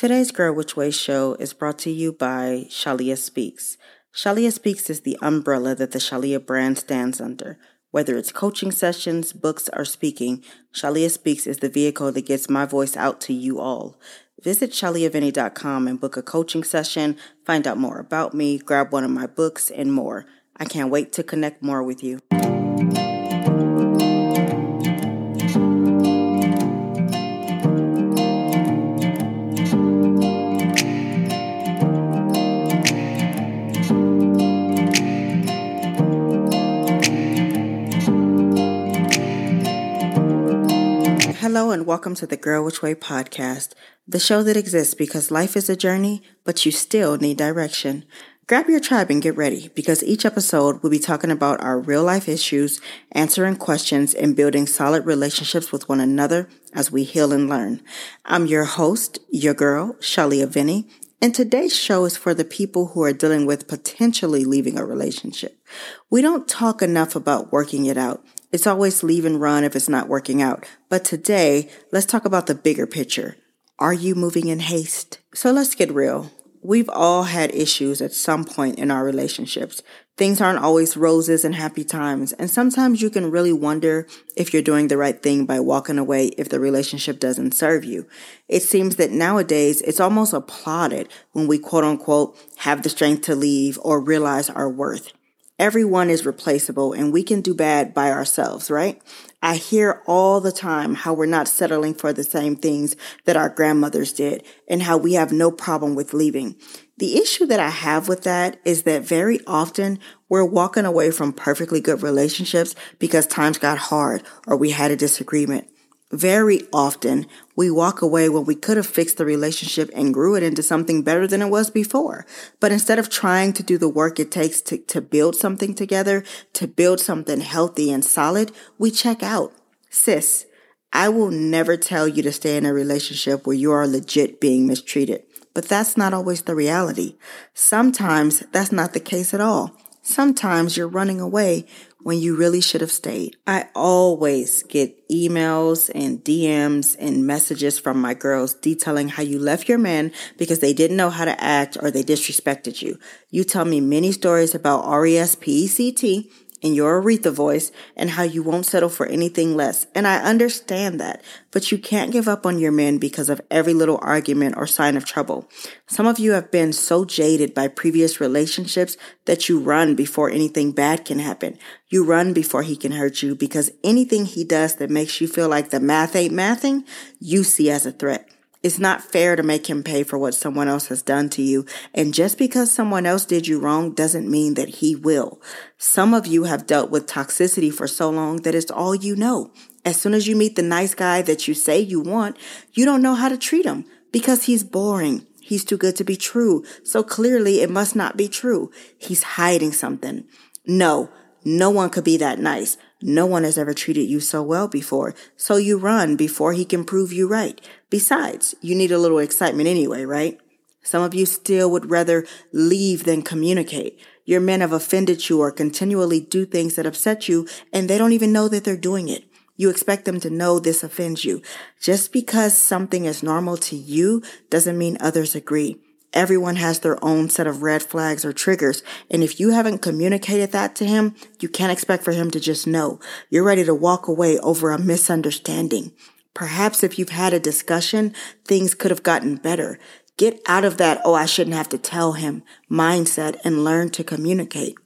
Today's Girl Which Way show is brought to you by Shalia Speaks. Shalia Speaks is the umbrella that the Shalia brand stands under. Whether it's coaching sessions, books, or speaking, Shalia Speaks is the vehicle that gets my voice out to you all. Visit shaliavinny.com and book a coaching session, find out more about me, grab one of my books, and more. I can't wait to connect more with you. Hello, and welcome to the Girl Which Way podcast, the show that exists because life is a journey, but you still need direction. Grab your tribe and get ready because each episode we'll be talking about our real life issues, answering questions, and building solid relationships with one another as we heal and learn. I'm your host, your girl, Shalia Vinny, and today's show is for the people who are dealing with potentially leaving a relationship. We don't talk enough about working it out. It's always leave and run if it's not working out. But today, let's talk about the bigger picture. Are you moving in haste? So let's get real. We've all had issues at some point in our relationships. Things aren't always roses and happy times, and sometimes you can really wonder if you're doing the right thing by walking away if the relationship doesn't serve you. It seems that nowadays it's almost applauded when we quote unquote have the strength to leave or realize our worth. Everyone is replaceable and we can do bad by ourselves, right? I hear all the time how we're not settling for the same things that our grandmothers did and how we have no problem with leaving. The issue that I have with that is that very often we're walking away from perfectly good relationships because times got hard or we had a disagreement. Very often, we walk away when we could have fixed the relationship and grew it into something better than it was before. But instead of trying to do the work it takes to, to build something together, to build something healthy and solid, we check out. Sis, I will never tell you to stay in a relationship where you are legit being mistreated. But that's not always the reality. Sometimes that's not the case at all. Sometimes you're running away when you really should have stayed. I always get emails and DMs and messages from my girls detailing how you left your man because they didn't know how to act or they disrespected you. You tell me many stories about R-E-S-P-E-C-T in your Aretha voice and how you won't settle for anything less. And I understand that, but you can't give up on your men because of every little argument or sign of trouble. Some of you have been so jaded by previous relationships that you run before anything bad can happen. You run before he can hurt you because anything he does that makes you feel like the math ain't mathing, you see as a threat. It's not fair to make him pay for what someone else has done to you. And just because someone else did you wrong doesn't mean that he will. Some of you have dealt with toxicity for so long that it's all you know. As soon as you meet the nice guy that you say you want, you don't know how to treat him because he's boring. He's too good to be true. So clearly it must not be true. He's hiding something. No, no one could be that nice. No one has ever treated you so well before, so you run before he can prove you right. Besides, you need a little excitement anyway, right? Some of you still would rather leave than communicate. Your men have offended you or continually do things that upset you, and they don't even know that they're doing it. You expect them to know this offends you. Just because something is normal to you doesn't mean others agree. Everyone has their own set of red flags or triggers. And if you haven't communicated that to him, you can't expect for him to just know. You're ready to walk away over a misunderstanding. Perhaps if you've had a discussion, things could have gotten better. Get out of that, oh, I shouldn't have to tell him mindset and learn to communicate.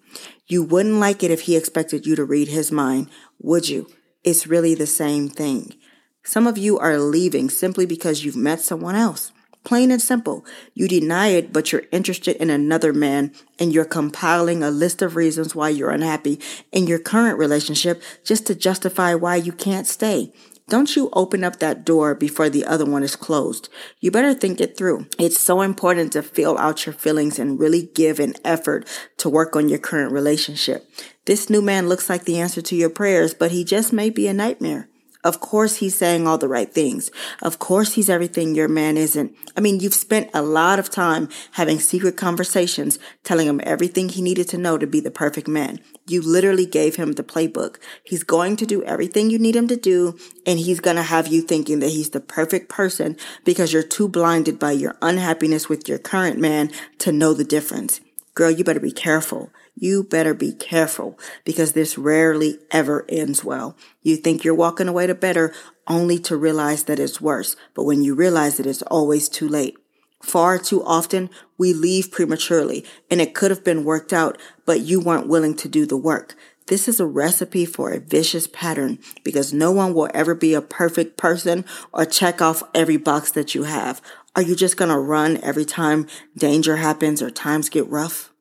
You wouldn't like it if he expected you to read his mind, would you? It's really the same thing. Some of you are leaving simply because you've met someone else. Plain and simple. You deny it, but you're interested in another man and you're compiling a list of reasons why you're unhappy in your current relationship just to justify why you can't stay. Don't you open up that door before the other one is closed. You better think it through. It's so important to feel out your feelings and really give an effort to work on your current relationship. This new man looks like the answer to your prayers, but he just may be a nightmare. Of course, he's saying all the right things. Of course, he's everything your man isn't. I mean, you've spent a lot of time having secret conversations, telling him everything he needed to know to be the perfect man. You literally gave him the playbook. He's going to do everything you need him to do, and he's going to have you thinking that he's the perfect person because you're too blinded by your unhappiness with your current man to know the difference. Girl, you better be careful. You better be careful because this rarely ever ends well. You think you're walking away to better only to realize that it's worse. But when you realize it, it's always too late. Far too often, we leave prematurely and it could have been worked out, but you weren't willing to do the work. This is a recipe for a vicious pattern because no one will ever be a perfect person or check off every box that you have. Are you just going to run every time danger happens or times get rough?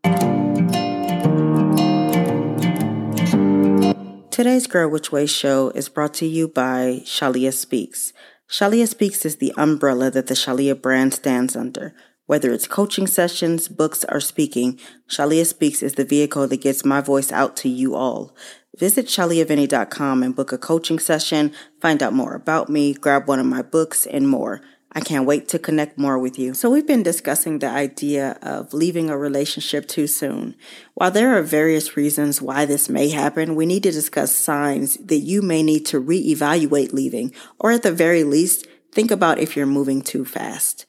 Today's Girl Which Way show is brought to you by Shalia Speaks. Shalia Speaks is the umbrella that the Shalia brand stands under. Whether it's coaching sessions, books, or speaking, Shalia Speaks is the vehicle that gets my voice out to you all. Visit shaliavinny.com and book a coaching session, find out more about me, grab one of my books, and more. I can't wait to connect more with you. So, we've been discussing the idea of leaving a relationship too soon. While there are various reasons why this may happen, we need to discuss signs that you may need to reevaluate leaving, or at the very least, think about if you're moving too fast.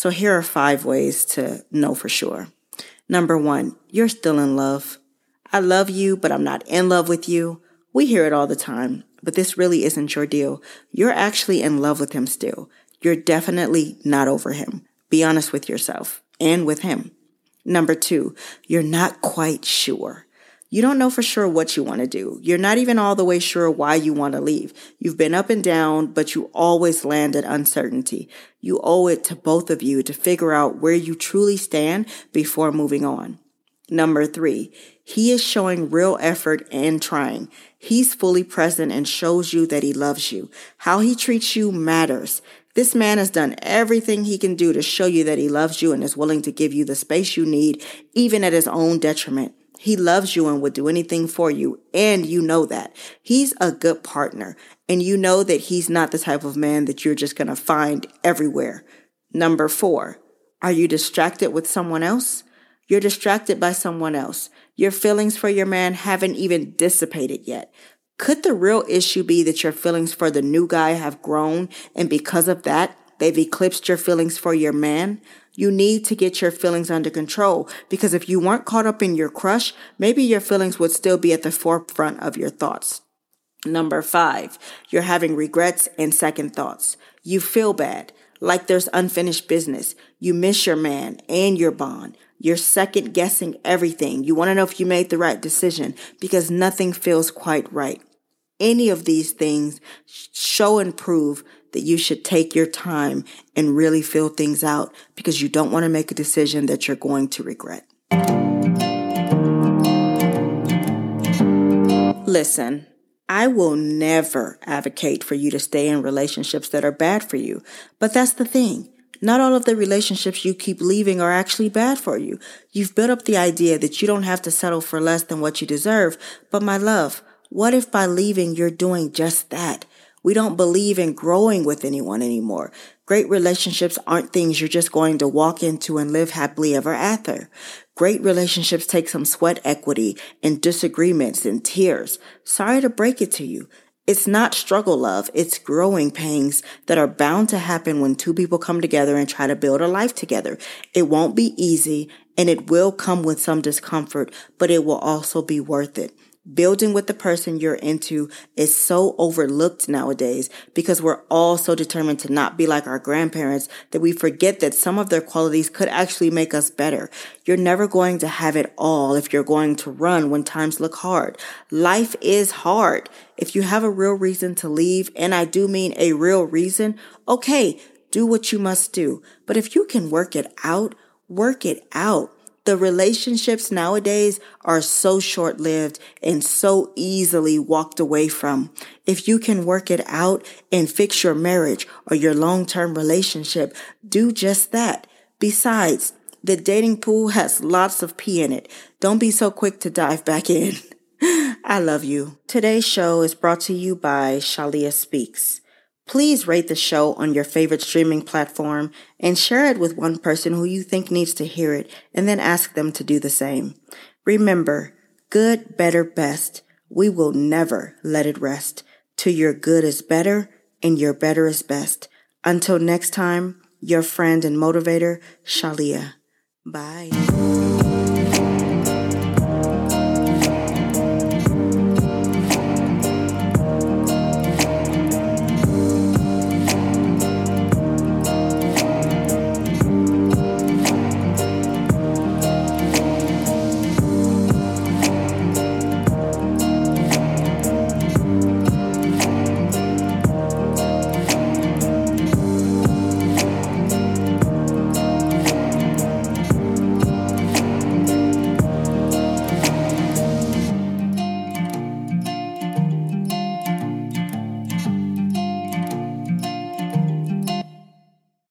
So, here are five ways to know for sure. Number one, you're still in love. I love you, but I'm not in love with you. We hear it all the time, but this really isn't your deal. You're actually in love with him still. You're definitely not over him. Be honest with yourself and with him. Number two, you're not quite sure. You don't know for sure what you want to do. You're not even all the way sure why you want to leave. You've been up and down, but you always land at uncertainty. You owe it to both of you to figure out where you truly stand before moving on. Number three, he is showing real effort and trying. He's fully present and shows you that he loves you. How he treats you matters. This man has done everything he can do to show you that he loves you and is willing to give you the space you need, even at his own detriment. He loves you and would do anything for you, and you know that. He's a good partner, and you know that he's not the type of man that you're just going to find everywhere. Number four, are you distracted with someone else? You're distracted by someone else. Your feelings for your man haven't even dissipated yet. Could the real issue be that your feelings for the new guy have grown and because of that, they've eclipsed your feelings for your man? You need to get your feelings under control because if you weren't caught up in your crush, maybe your feelings would still be at the forefront of your thoughts. Number five, you're having regrets and second thoughts. You feel bad, like there's unfinished business. You miss your man and your bond. You're second guessing everything. You want to know if you made the right decision because nothing feels quite right any of these things show and prove that you should take your time and really fill things out because you don't want to make a decision that you're going to regret. Listen, I will never advocate for you to stay in relationships that are bad for you. But that's the thing. Not all of the relationships you keep leaving are actually bad for you. You've built up the idea that you don't have to settle for less than what you deserve. But my love, what if by leaving you're doing just that? We don't believe in growing with anyone anymore. Great relationships aren't things you're just going to walk into and live happily ever after. Great relationships take some sweat equity and disagreements and tears. Sorry to break it to you. It's not struggle love. It's growing pains that are bound to happen when two people come together and try to build a life together. It won't be easy and it will come with some discomfort, but it will also be worth it building with the person you're into is so overlooked nowadays because we're all so determined to not be like our grandparents that we forget that some of their qualities could actually make us better. You're never going to have it all if you're going to run when times look hard. Life is hard. If you have a real reason to leave, and I do mean a real reason, okay, do what you must do. But if you can work it out, work it out. The relationships nowadays are so short lived and so easily walked away from. If you can work it out and fix your marriage or your long term relationship, do just that. Besides, the dating pool has lots of pee in it. Don't be so quick to dive back in. I love you. Today's show is brought to you by Shalia Speaks. Please rate the show on your favorite streaming platform and share it with one person who you think needs to hear it and then ask them to do the same. Remember, good, better, best. We will never let it rest. To your good is better and your better is best. Until next time, your friend and motivator, Shalia. Bye.